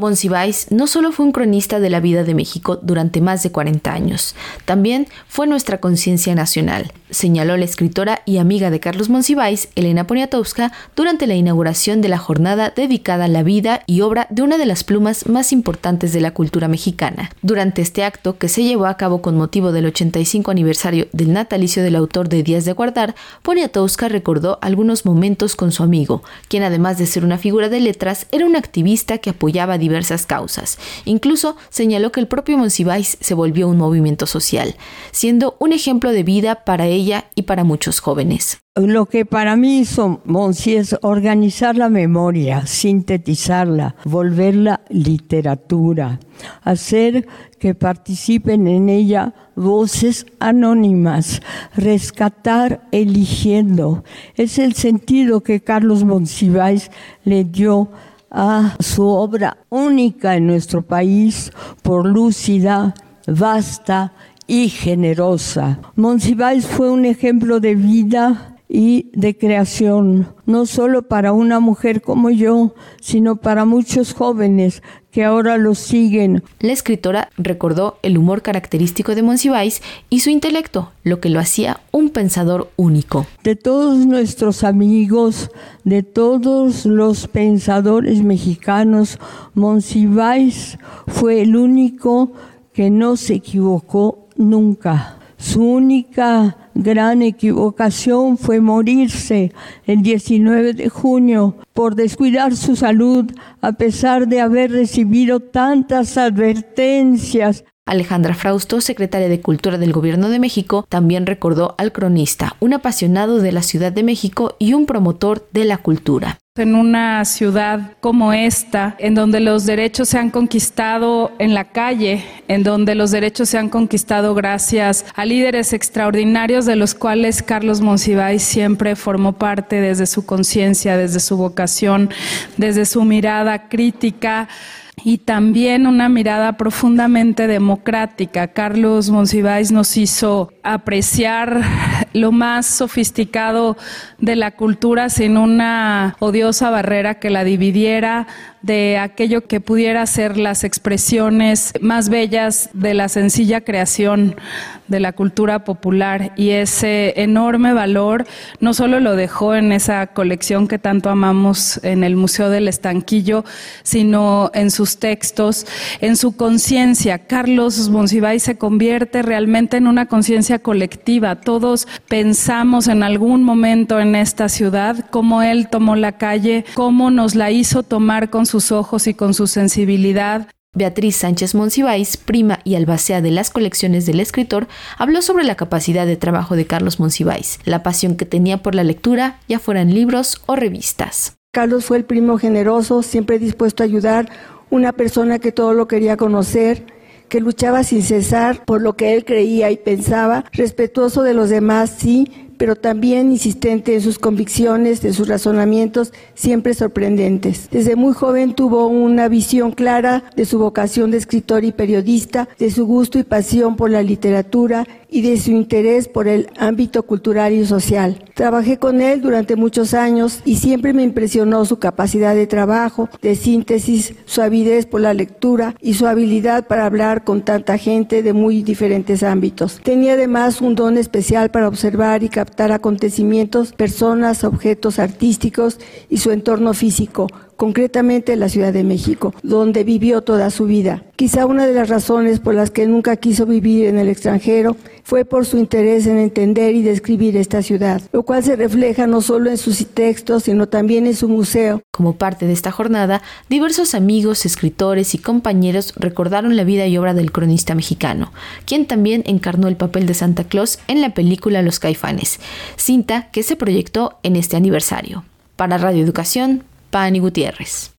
Monsiváis no solo fue un cronista de la vida de México durante más de 40 años, también fue nuestra conciencia nacional, señaló la escritora y amiga de Carlos Monsiváis, Elena Poniatowska, durante la inauguración de la jornada dedicada a la vida y obra de una de las plumas más importantes de la cultura mexicana. Durante este acto, que se llevó a cabo con motivo del 85 aniversario del natalicio del autor de Días de Guardar, Poniatowska recordó algunos momentos con su amigo, quien además de ser una figura de letras, era un activista que apoyaba a diversas causas. Incluso señaló que el propio Monsiváis se volvió un movimiento social, siendo un ejemplo de vida para ella y para muchos jóvenes. Lo que para mí hizo Monsi es organizar la memoria, sintetizarla, volverla literatura, hacer que participen en ella voces anónimas, rescatar eligiendo. Es el sentido que Carlos Monsiváis le dio a su obra única en nuestro país por lúcida, vasta y generosa. Monsiváis fue un ejemplo de vida y de creación, no solo para una mujer como yo, sino para muchos jóvenes que ahora lo siguen. La escritora recordó el humor característico de Monsiváis y su intelecto, lo que lo hacía un pensador único. De todos nuestros amigos, de todos los pensadores mexicanos, Monsiváis fue el único que no se equivocó nunca. Su única gran equivocación fue morirse el 19 de junio por descuidar su salud a pesar de haber recibido tantas advertencias. Alejandra Frausto, secretaria de Cultura del Gobierno de México, también recordó al cronista, un apasionado de la Ciudad de México y un promotor de la cultura en una ciudad como esta, en donde los derechos se han conquistado en la calle, en donde los derechos se han conquistado gracias a líderes extraordinarios de los cuales Carlos Monsiváis siempre formó parte desde su conciencia, desde su vocación, desde su mirada crítica y también una mirada profundamente democrática. Carlos Monsiváis nos hizo apreciar lo más sofisticado de la cultura sin una odiosa barrera que la dividiera de aquello que pudiera ser las expresiones más bellas de la sencilla creación de la cultura popular y ese enorme valor no solo lo dejó en esa colección que tanto amamos en el Museo del Estanquillo, sino en sus textos, en su conciencia. Carlos Monsiváis se convierte realmente en una conciencia colectiva. Todos pensamos en algún momento en esta ciudad cómo él tomó la calle, cómo nos la hizo tomar con sus ojos y con su sensibilidad. Beatriz Sánchez Monsiváis, prima y albacea de las colecciones del escritor, habló sobre la capacidad de trabajo de Carlos Monsiváis, la pasión que tenía por la lectura, ya fueran libros o revistas. Carlos fue el primo generoso, siempre dispuesto a ayudar, una persona que todo lo quería conocer, que luchaba sin cesar por lo que él creía y pensaba, respetuoso de los demás, sí, pero también insistente en sus convicciones, en sus razonamientos, siempre sorprendentes. Desde muy joven tuvo una visión clara de su vocación de escritor y periodista, de su gusto y pasión por la literatura y de su interés por el ámbito cultural y social. Trabajé con él durante muchos años y siempre me impresionó su capacidad de trabajo, de síntesis, su avidez por la lectura y su habilidad para hablar con tanta gente de muy diferentes ámbitos. Tenía además un don especial para observar y captar acontecimientos, personas, objetos artísticos y su entorno físico concretamente en la Ciudad de México, donde vivió toda su vida. Quizá una de las razones por las que nunca quiso vivir en el extranjero fue por su interés en entender y describir esta ciudad, lo cual se refleja no solo en sus textos, sino también en su museo. Como parte de esta jornada, diversos amigos, escritores y compañeros recordaron la vida y obra del cronista mexicano, quien también encarnó el papel de Santa Claus en la película Los Caifanes, cinta que se proyectó en este aniversario. Para Radio Educación, Pani Gutiérrez.